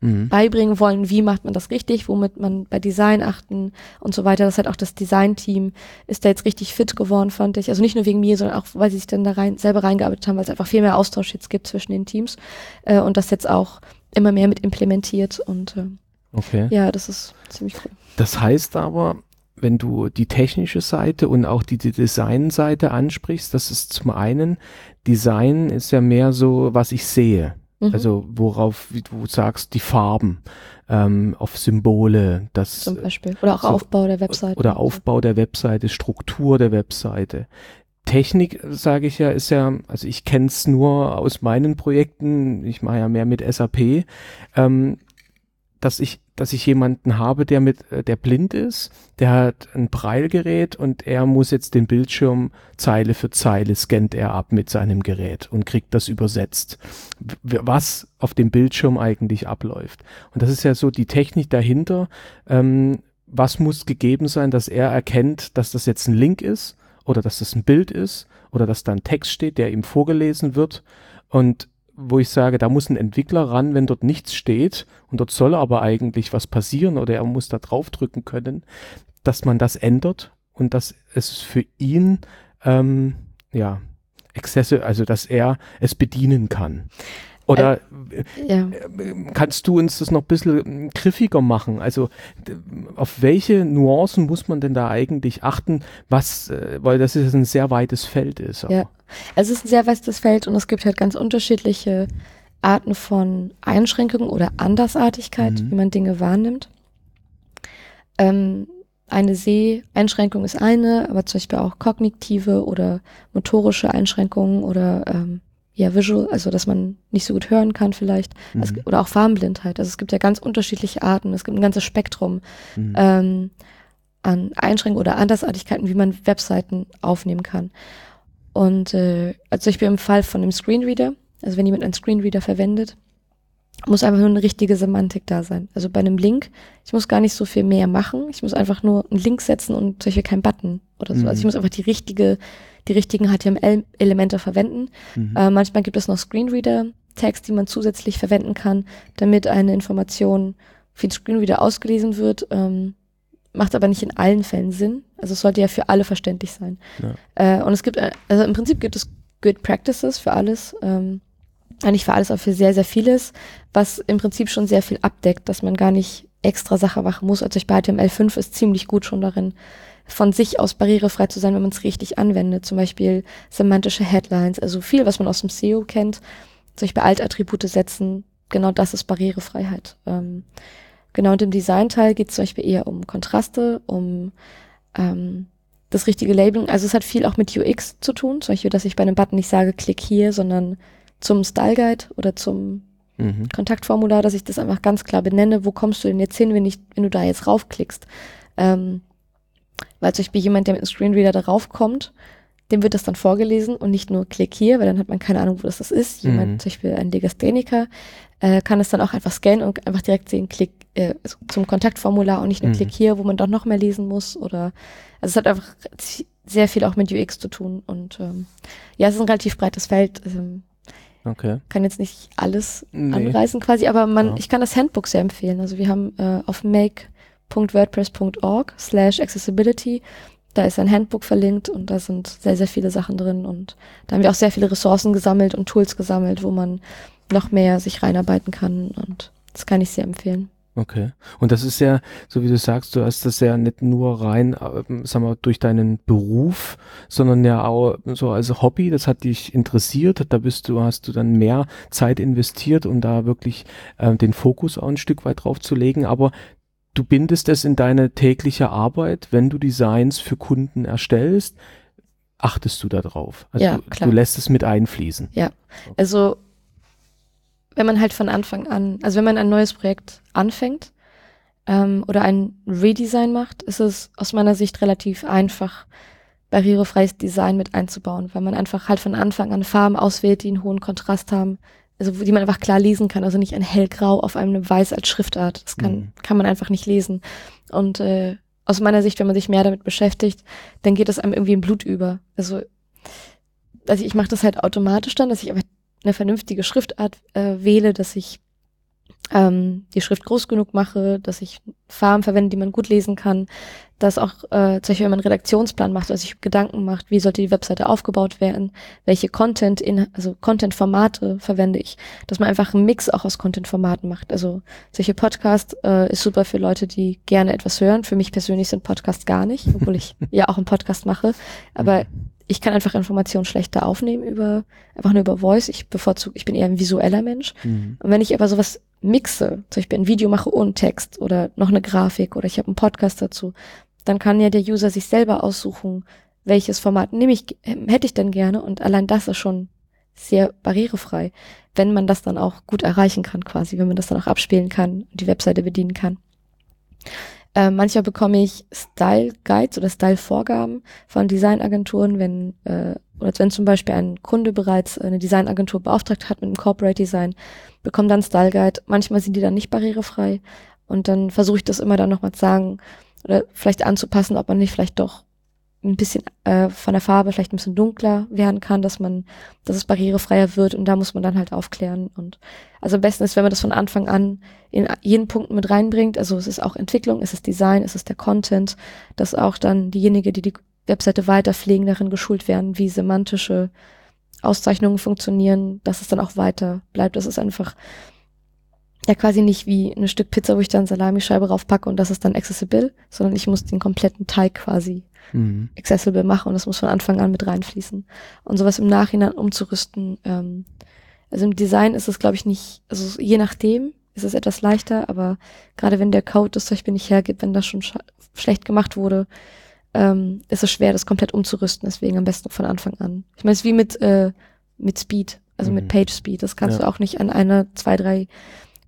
Speaker 2: Mhm.
Speaker 5: beibringen wollen, wie macht man das richtig, womit man bei Design achten und so weiter. Das ist halt auch das Design-Team ist da jetzt richtig fit geworden, fand ich. Also nicht nur wegen mir, sondern auch, weil sie sich dann da rein, selber reingearbeitet haben, weil es einfach viel mehr Austausch jetzt gibt zwischen den Teams äh, und das jetzt auch immer mehr mit implementiert und äh,
Speaker 2: Okay.
Speaker 5: ja, das ist ziemlich cool.
Speaker 2: Das heißt aber, wenn du die technische Seite und auch die, die Designseite ansprichst, das ist zum einen, Design ist ja mehr so, was ich sehe.
Speaker 5: Mhm.
Speaker 2: Also worauf, wie du sagst, die Farben, ähm, auf Symbole, das
Speaker 5: zum Beispiel. Oder auch
Speaker 2: so-
Speaker 5: Aufbau der Webseite.
Speaker 2: oder Aufbau der Webseite, Struktur der Webseite. Technik, sage ich ja, ist ja, also ich kenne es nur aus meinen Projekten, ich mache ja mehr mit SAP, ähm, dass ich, dass ich jemanden habe, der mit, äh, der blind ist, der hat ein Braillegerät und er muss jetzt den Bildschirm Zeile für Zeile scannt er ab mit seinem Gerät und kriegt das übersetzt, was auf dem Bildschirm eigentlich abläuft. Und das ist ja so die Technik dahinter. Ähm, was muss gegeben sein, dass er erkennt, dass das jetzt ein Link ist oder dass das ein Bild ist oder dass da ein Text steht, der ihm vorgelesen wird und wo ich sage, da muss ein Entwickler ran, wenn dort nichts steht und dort soll aber eigentlich was passieren oder er muss da draufdrücken können, dass man das ändert und dass es für ihn ähm, ja Exzesse, also dass er es bedienen kann. Oder
Speaker 5: ja.
Speaker 2: kannst du uns das noch ein bisschen griffiger machen? Also auf welche Nuancen muss man denn da eigentlich achten, was, äh, weil das ist ein sehr weites Feld ist. auch.
Speaker 5: Ja. Es ist ein sehr weites Feld und es gibt halt ganz unterschiedliche Arten von Einschränkungen oder Andersartigkeit,
Speaker 2: Mhm.
Speaker 5: wie man Dinge wahrnimmt. Ähm, eine Seheinschränkung ist eine, aber zum Beispiel auch kognitive oder motorische Einschränkungen oder ähm, ja, visual, also dass man nicht so gut hören kann vielleicht. Es,
Speaker 2: Mhm.
Speaker 5: oder auch Farbenblindheit. Also es gibt ja ganz unterschiedliche Arten, es gibt ein ganzes Spektrum
Speaker 2: Mhm.
Speaker 5: ähm, an Einschränkungen oder Andersartigkeiten, wie man Webseiten aufnehmen kann. Und äh, also zum Beispiel im Fall von einem Screenreader, also wenn jemand einen Screenreader verwendet, muss einfach nur eine richtige Semantik da sein. Also bei einem Link, ich muss gar nicht so viel mehr machen. Ich muss einfach nur einen Link setzen und Beispiel keinen Button oder so.
Speaker 2: Mhm.
Speaker 5: Also ich muss einfach die richtige, die richtigen HTML-Elemente verwenden.
Speaker 2: Mhm.
Speaker 5: Äh, manchmal gibt es noch Screenreader-Tags, die man zusätzlich verwenden kann, damit eine Information für den Screenreader ausgelesen wird. Ähm, macht aber nicht in allen Fällen Sinn. Also es sollte ja für alle verständlich sein. Äh, und es gibt, äh, also im Prinzip gibt es Good Practices für alles. Ähm, äh, nicht für alles, aber für sehr, sehr vieles, was im Prinzip schon sehr viel abdeckt, dass man gar nicht extra Sache machen muss. Also ich bei HTML5 ist ziemlich gut schon darin, von sich aus barrierefrei zu sein, wenn man es richtig anwendet. Zum Beispiel semantische Headlines, also viel, was man aus dem SEO kennt. Zum Beispiel Altattribute setzen, genau das ist Barrierefreiheit. Ähm, genau, und im Design-Teil geht es zum Beispiel eher um Kontraste, um ähm, das richtige Labeling. Also es hat viel auch mit UX zu tun. Zum Beispiel, dass ich bei einem Button nicht sage, klick hier, sondern zum Style Guide oder zum
Speaker 2: Mhm.
Speaker 5: Kontaktformular, dass ich das einfach ganz klar benenne, wo kommst du denn jetzt hin, wenn, ich, wenn du da jetzt raufklickst. Ähm, weil zum Beispiel jemand, der mit einem Screenreader darauf kommt, dem wird das dann vorgelesen und nicht nur klick hier, weil dann hat man keine Ahnung, wo das, das ist. Jemand,
Speaker 2: Mhm.
Speaker 5: zum Beispiel ein Legastheniker, äh, kann es dann auch einfach scannen und einfach direkt sehen, klick äh, zum Kontaktformular und nicht nur
Speaker 2: Mhm.
Speaker 5: klick hier, wo man doch noch mehr lesen muss. Oder also es hat einfach sehr viel auch mit UX zu tun. Und ähm, ja, es ist ein relativ breites Feld. Ähm,
Speaker 2: Okay.
Speaker 5: kann jetzt nicht alles
Speaker 2: Nee.
Speaker 5: anreißen quasi, aber man,
Speaker 2: Ja.
Speaker 5: ich kann das Handbook sehr empfehlen. Also wir haben äh, auf make.wordpress.org slash accessibility, da ist ein Handbook verlinkt und da sind sehr, sehr viele Sachen drin und da haben wir auch sehr viele Ressourcen gesammelt und Tools gesammelt, wo man noch mehr sich reinarbeiten kann und das kann ich sehr empfehlen.
Speaker 2: Okay. Und das ist ja, so wie du sagst, du hast das ja nicht nur rein, ähm, sag mal, durch deinen Beruf, sondern ja auch so als Hobby, das hat dich interessiert, da bist du, hast du dann mehr Zeit investiert, um da wirklich ähm, den Fokus auch ein Stück weit drauf zu legen, aber du bindest es in deine tägliche Arbeit, wenn du Designs für Kunden erstellst, achtest du da drauf. Also
Speaker 5: Ja,
Speaker 2: du,
Speaker 5: klar.
Speaker 2: du lässt es mit einfließen.
Speaker 5: Also wenn man halt von Anfang an, also wenn man ein neues Projekt anfängt ähm, oder ein Redesign macht, ist es aus meiner Sicht relativ einfach, barrierefreies Design mit einzubauen, weil man einfach halt von Anfang an Farben auswählt, die einen hohen Kontrast haben, also die man einfach klar lesen kann, also nicht ein hellgrau auf einem weiß als Schriftart. Das kann,
Speaker 2: Mhm.
Speaker 5: kann man einfach nicht lesen. Und äh, aus meiner Sicht, wenn man sich mehr damit beschäftigt, dann geht es einem irgendwie im Blut über. Also, also ich mache das halt automatisch dann, dass ich einfach eine vernünftige Schriftart äh, wähle, dass ich ähm, die Schrift groß genug mache, dass ich Farben verwende, die man gut lesen kann, dass auch äh, zum Beispiel, wenn man einen Redaktionsplan macht, also sich Gedanken macht, wie sollte die Webseite aufgebaut werden, welche Content in, also Content-Formate verwende ich, dass man einfach einen Mix auch aus Content-Formaten macht. Also solche Podcast äh, ist super für Leute, die gerne etwas hören. Für mich persönlich sind Podcasts gar nicht, obwohl ich ja auch einen Podcast mache. Aber ich kann einfach Informationen schlechter aufnehmen über, einfach nur über Voice. Ich bevorzuge, ich bin eher ein visueller Mensch.
Speaker 2: Mhm.
Speaker 5: Und wenn ich aber sowas mixe, zum Beispiel ein Video mache ohne Text oder noch eine Grafik oder ich habe einen Podcast dazu, dann kann ja der User sich selber aussuchen, welches Format nehme ich, hätte ich denn gerne und allein das ist schon sehr barrierefrei, wenn man das dann auch gut erreichen kann quasi, wenn man das dann auch abspielen kann und die Webseite bedienen kann. Äh, manchmal bekomme ich Style Guides oder Style Vorgaben von Designagenturen, wenn äh, oder wenn zum Beispiel ein Kunde bereits eine Designagentur beauftragt hat mit einem Corporate Design, bekommt dann Style Guide. Manchmal sind die dann nicht barrierefrei und dann versuche ich das immer dann nochmal zu sagen oder vielleicht anzupassen, ob man nicht vielleicht doch ein bisschen äh, von der Farbe vielleicht ein bisschen dunkler werden kann, dass man, dass es barrierefreier wird und da muss man dann halt aufklären und also am besten ist, wenn man das von Anfang an in jeden Punkt mit reinbringt, also es ist auch Entwicklung, es ist Design, es ist der Content, dass auch dann diejenige, die die Webseite weiter pflegen, darin geschult werden, wie semantische Auszeichnungen funktionieren, dass es dann auch weiter bleibt. Das ist einfach ja quasi nicht wie ein Stück Pizza, wo ich dann Salamischeibe raufpacke und das ist dann accessible, sondern ich muss den kompletten Teig quasi
Speaker 2: Mhm.
Speaker 5: accessible machen und das muss von Anfang an mit reinfließen. Und sowas im Nachhinein umzurüsten, ähm, also im Design ist es, glaube ich, nicht, also je nachdem ist es etwas leichter, aber gerade wenn der Code das zum Beispiel nicht hergibt, wenn das schon sch schlecht gemacht wurde, ähm, ist es schwer, das komplett umzurüsten. Deswegen am besten von Anfang an. Ich meine, es ist wie mit, äh, mit Speed, also
Speaker 2: Mhm.
Speaker 5: mit Page Speed. Das kannst
Speaker 2: Ja.
Speaker 5: du auch nicht an einer, zwei, drei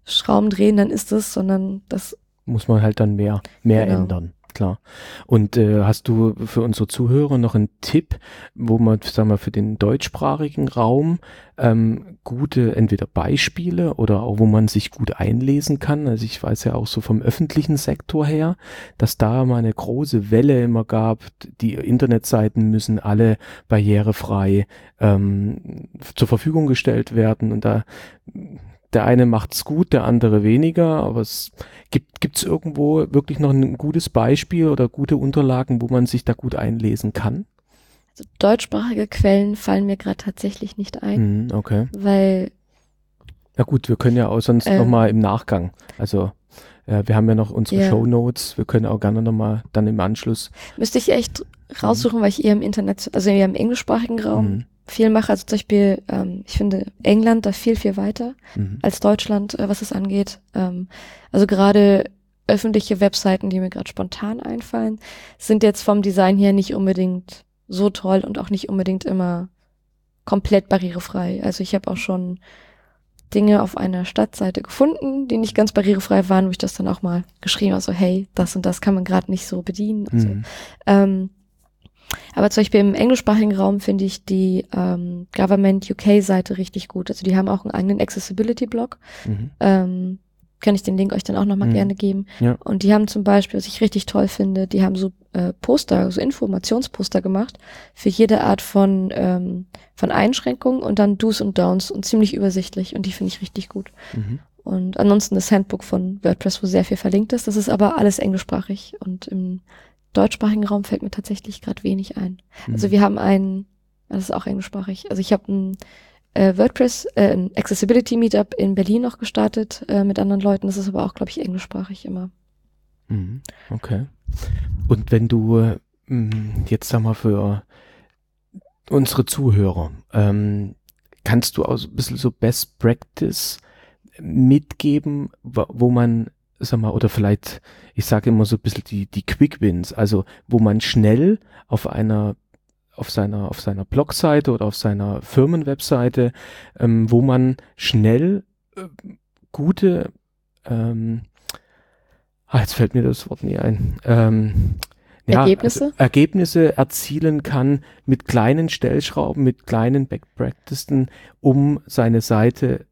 Speaker 5: Schrauben drehen, dann ist es, sondern das
Speaker 2: Muss man halt dann mehr, mehr
Speaker 5: Genau.
Speaker 2: ändern. Klar. Und äh, hast du für unsere Zuhörer noch einen Tipp, wo man, sagen wir, für den deutschsprachigen Raum ähm, gute entweder Beispiele oder auch wo man sich gut einlesen kann? Also ich weiß ja auch so vom öffentlichen Sektor her, dass da mal eine große Welle immer gab, die Internetseiten müssen alle barrierefrei ähm, zur Verfügung gestellt werden und da der eine macht's gut, der andere weniger, aber es gibt gibt's irgendwo wirklich noch ein gutes Beispiel oder gute Unterlagen, wo man sich da gut einlesen kann?
Speaker 5: also deutschsprachige Quellen fallen mir gerade tatsächlich nicht ein,
Speaker 2: Mhm, okay.
Speaker 5: weil
Speaker 2: Na gut, wir können ja auch sonst
Speaker 5: Ähm.
Speaker 2: noch mal im Nachgang. Also äh, wir haben ja noch unsere
Speaker 5: Ja.
Speaker 2: Show Notes. Wir können auch gerne noch mal dann im Anschluss.
Speaker 5: müsste ich echt raussuchen, weil ich eher im Internet, also eher im englischsprachigen Raum
Speaker 2: Mhm,
Speaker 5: viel mache. Also zum Beispiel, ähm, ich finde England da viel, viel weiter
Speaker 2: mhm,
Speaker 5: als Deutschland, äh, was es angeht. Ähm, also gerade öffentliche Webseiten, die mir gerade spontan einfallen, sind jetzt vom Design her nicht unbedingt so toll und auch nicht unbedingt immer komplett barrierefrei. Also ich habe auch schon Dinge auf einer Stadtseite gefunden, die nicht ganz barrierefrei waren, wo ich das dann auch mal geschrieben habe, so hey, das und das kann man gerade nicht so bedienen.
Speaker 2: Mhm,
Speaker 5: ähm, aber zum Beispiel im englischsprachigen Raum finde ich die ähm, Government UK-Seite richtig gut. Also die haben auch einen eigenen Accessibility-Blog.
Speaker 2: mhm,
Speaker 5: Ähm, kann ich den Link euch dann auch nochmal
Speaker 2: Mhm.
Speaker 5: gerne geben.
Speaker 2: Ja.
Speaker 5: Und die haben zum Beispiel, was ich richtig toll finde, die haben so äh, Poster, so Informationsposter gemacht für jede Art von, ähm, von Einschränkungen und dann Do's und Downs und ziemlich übersichtlich und die finde ich richtig gut.
Speaker 2: mhm.
Speaker 5: Und ansonsten das Handbook von WordPress, wo sehr viel verlinkt ist. Das ist aber alles englischsprachig und im deutschsprachigen Raum fällt mir tatsächlich gerade wenig ein. Also
Speaker 2: mhm.
Speaker 5: wir haben ein, das ist auch englischsprachig. Also ich habe ein äh, WordPress, äh, ein Accessibility Meetup in Berlin noch gestartet äh, mit anderen Leuten. Das ist aber auch, glaube ich, englischsprachig immer.
Speaker 2: Mhm, Okay. Und wenn du mh, jetzt sag mal für unsere Zuhörer, ähm, kannst du auch ein bisschen so Best Practice mitgeben, wo man, sag mal, oder vielleicht, ich sage immer so ein bisschen die, die Quick Wins, also wo man schnell auf einer auf seiner auf seiner Blogseite oder auf seiner Firmenwebseite, ähm, wo man schnell äh, gute ähm, Ah, jetzt fällt mir das Wort nie ein. Ähm, ja,
Speaker 5: Ergebnisse?
Speaker 2: Also Ergebnisse erzielen kann mit kleinen Stellschrauben, mit kleinen Back Practices, um seine Seite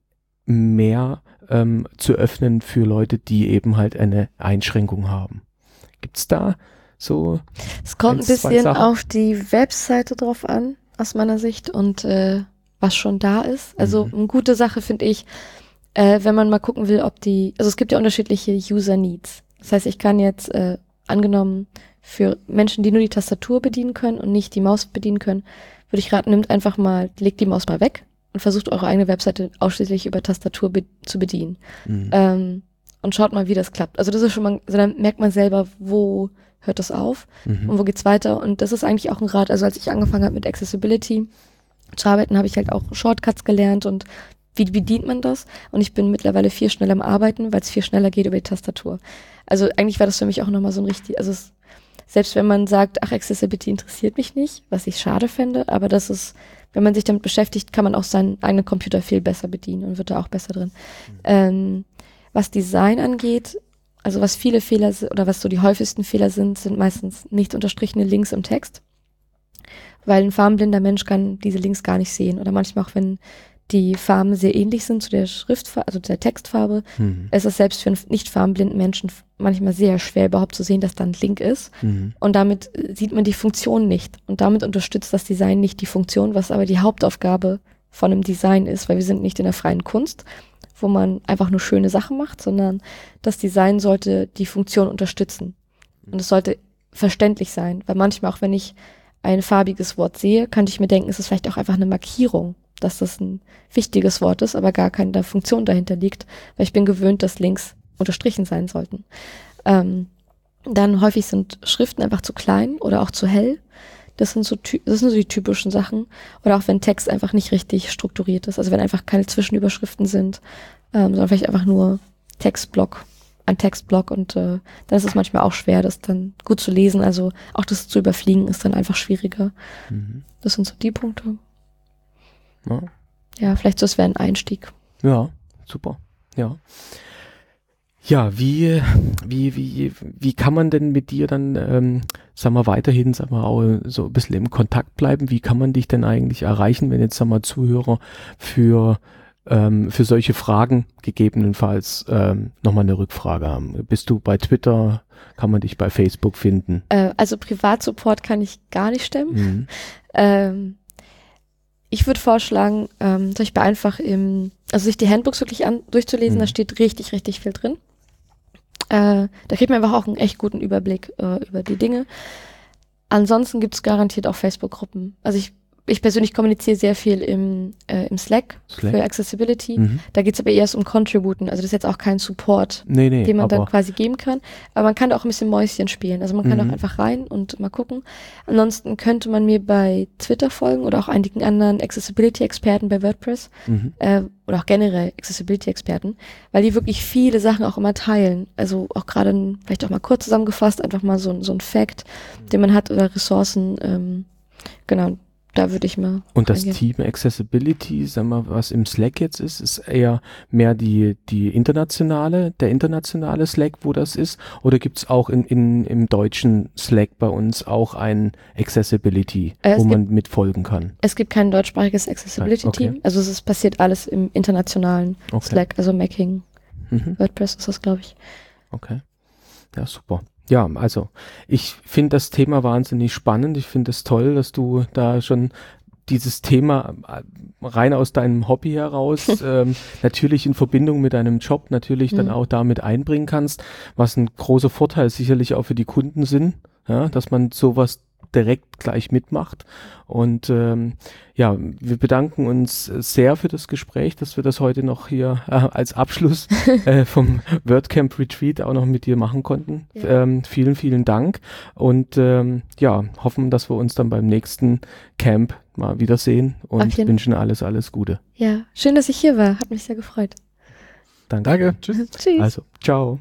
Speaker 2: mehr ähm, zu öffnen für Leute, die eben halt eine Einschränkung haben. Gibt's da so?
Speaker 5: Es kommt ein bisschen auf die Webseite drauf an, aus meiner Sicht, und äh, was schon da ist. Also
Speaker 2: Mhm.
Speaker 5: eine gute Sache finde ich, äh, wenn man mal gucken will, ob die, also es gibt ja unterschiedliche User Needs. Das heißt, ich kann jetzt äh, angenommen für Menschen, die nur die Tastatur bedienen können und nicht die Maus bedienen können, würde ich raten, nimmt einfach mal, legt die Maus mal weg und versucht eure eigene Webseite ausschließlich über Tastatur be zu bedienen.
Speaker 2: Mhm.
Speaker 5: Ähm, und schaut mal, wie das klappt. Also das ist schon mal, also dann merkt man selber, wo hört das auf
Speaker 2: Mhm.
Speaker 5: und wo geht's weiter. Und das ist eigentlich auch ein Rat. Also als ich angefangen habe mit Accessibility zu arbeiten, habe ich halt auch Shortcuts gelernt und wie bedient man das? Und ich bin mittlerweile viel schneller am Arbeiten, weil es viel schneller geht über die Tastatur. Also eigentlich war das für mich auch nochmal so ein richtig, also es, selbst wenn man sagt, ach, Accessibility interessiert mich nicht, was ich schade fände, aber das ist, wenn man sich damit beschäftigt, kann man auch seinen eigenen Computer viel besser bedienen und wird da auch besser drin. Ähm, was Design angeht, also was viele Fehler si- oder was so die häufigsten Fehler sind, sind meistens nicht unterstrichene Links im Text. Weil ein farbenblinder Mensch kann diese Links gar nicht sehen. Oder manchmal auch, wenn die Farben sehr ähnlich sind zu der Schriftfarbe, also der Textfarbe,
Speaker 2: Mhm.
Speaker 5: ist es selbst für einen nicht farbenblinden Menschen manchmal sehr schwer überhaupt zu sehen, dass da ein Link ist.
Speaker 2: Mhm.
Speaker 5: Und damit äh, sieht man die Funktion nicht. Und damit unterstützt das Design nicht die Funktion, was aber die Hauptaufgabe von einem Design ist, weil wir sind nicht in der freien Kunst, wo man einfach nur schöne Sachen macht, sondern das Design sollte die Funktion unterstützen. Und es sollte verständlich sein, weil manchmal auch wenn ich ein farbiges Wort sehe, könnte ich mir denken, es ist vielleicht auch einfach eine Markierung, dass das ein wichtiges Wort ist, aber gar keine Funktion dahinter liegt, weil ich bin gewöhnt, dass Links unterstrichen sein sollten. Ähm, dann häufig sind Schriften einfach zu klein oder auch zu hell. Das sind so, das sind so die typischen Sachen. Oder auch wenn Text einfach nicht richtig strukturiert ist. Also wenn einfach keine Zwischenüberschriften sind, ähm, sondern vielleicht einfach nur Textblock, ein Textblock und äh, dann ist es manchmal auch schwer, das dann gut zu lesen. Also auch das zu überfliegen ist dann einfach schwieriger.
Speaker 2: Mhm.
Speaker 5: Das sind so die Punkte.
Speaker 2: Ja.
Speaker 5: Ja, vielleicht so, es wäre ein Einstieg.
Speaker 2: Ja, super. Ja. Ja, wie, wie, wie, wie kann man denn mit dir dann, ähm, sag mal, weiterhin, sag mal, auch so ein bisschen im Kontakt bleiben? Wie kann man dich denn eigentlich erreichen, wenn jetzt, sag mal, Zuhörer für, ähm, für solche Fragen gegebenenfalls ähm, nochmal eine Rückfrage haben? Bist du bei Twitter? Kann man dich bei Facebook finden?
Speaker 5: Äh, also Privatsupport kann ich gar nicht stemmen.
Speaker 2: Mhm.
Speaker 5: Ähm, ich würde vorschlagen, ähm, zum Beispiel einfach im, also sich die Handbooks wirklich an, durchzulesen,
Speaker 2: Mhm.
Speaker 5: da steht richtig, richtig viel drin. Äh, da kriegt man einfach auch einen echt guten Überblick äh, über die Dinge. Ansonsten gibt es garantiert auch Facebook-Gruppen. Also ich, ich persönlich kommuniziere sehr viel im, äh, im Slack,
Speaker 2: Slack?
Speaker 5: für Accessibility.
Speaker 2: Mhm.
Speaker 5: Da geht es aber erst um Contributen. Also das ist jetzt auch kein Support
Speaker 2: Nee, nee,
Speaker 5: den man dann quasi geben kann. Aber man kann da auch ein bisschen Mäuschen spielen. Also man kann
Speaker 2: Mhm.
Speaker 5: auch einfach rein und mal gucken. Ansonsten könnte man mir bei Twitter folgen oder auch einigen anderen Accessibility-Experten bei WordPress
Speaker 2: mhm.
Speaker 5: äh, oder auch generell Accessibility-Experten, weil die wirklich viele Sachen auch immer teilen. Also auch gerade vielleicht auch mal kurz zusammengefasst, einfach mal so, ein- so ein Fact, den man hat oder Ressourcen. Ähm, genau, da würde ich mal.
Speaker 2: Und das
Speaker 5: reingehen.
Speaker 2: Team Accessibility, sagen wir, was im Slack jetzt ist, ist eher mehr die, die internationale, der internationale Slack, wo das ist? Oder gibt es auch in, in, im deutschen Slack bei uns auch ein Accessibility,
Speaker 5: Äh,
Speaker 2: wo
Speaker 5: gibt-
Speaker 2: man mitfolgen kann?
Speaker 5: Es gibt kein deutschsprachiges Accessibility-Team.
Speaker 2: Okay.
Speaker 5: Also es passiert alles im internationalen
Speaker 2: Okay.
Speaker 5: Slack, also Macking,
Speaker 2: Mhm.
Speaker 5: WordPress ist das, glaube ich.
Speaker 2: Okay. Ja, super. Ja, also ich finde das Thema wahnsinnig spannend. Ich finde es toll, dass du da schon dieses Thema äh, rein aus deinem Hobby heraus, ähm, natürlich in Verbindung mit deinem Job, natürlich dann
Speaker 5: Mhm.
Speaker 2: auch damit einbringen kannst, was ein großer Vorteil sicherlich auch für die Kunden sind, ja, dass man sowas direkt gleich mitmacht. Und ähm, ja, wir bedanken uns sehr für das Gespräch, dass wir das heute noch hier äh, als Abschluss äh, vom WordCamp Retreat auch noch mit dir machen konnten.
Speaker 5: Ja.
Speaker 2: Ähm, vielen, vielen Dank und ähm, ja, hoffen, dass wir uns dann beim nächsten Camp mal wiedersehen und wünschen alles, alles Gute.
Speaker 5: Ja, schön, dass ich hier war. Hat mich sehr gefreut.
Speaker 2: Danke.
Speaker 4: Danke. Tschüss.
Speaker 5: Tschüss.
Speaker 2: Also, ciao.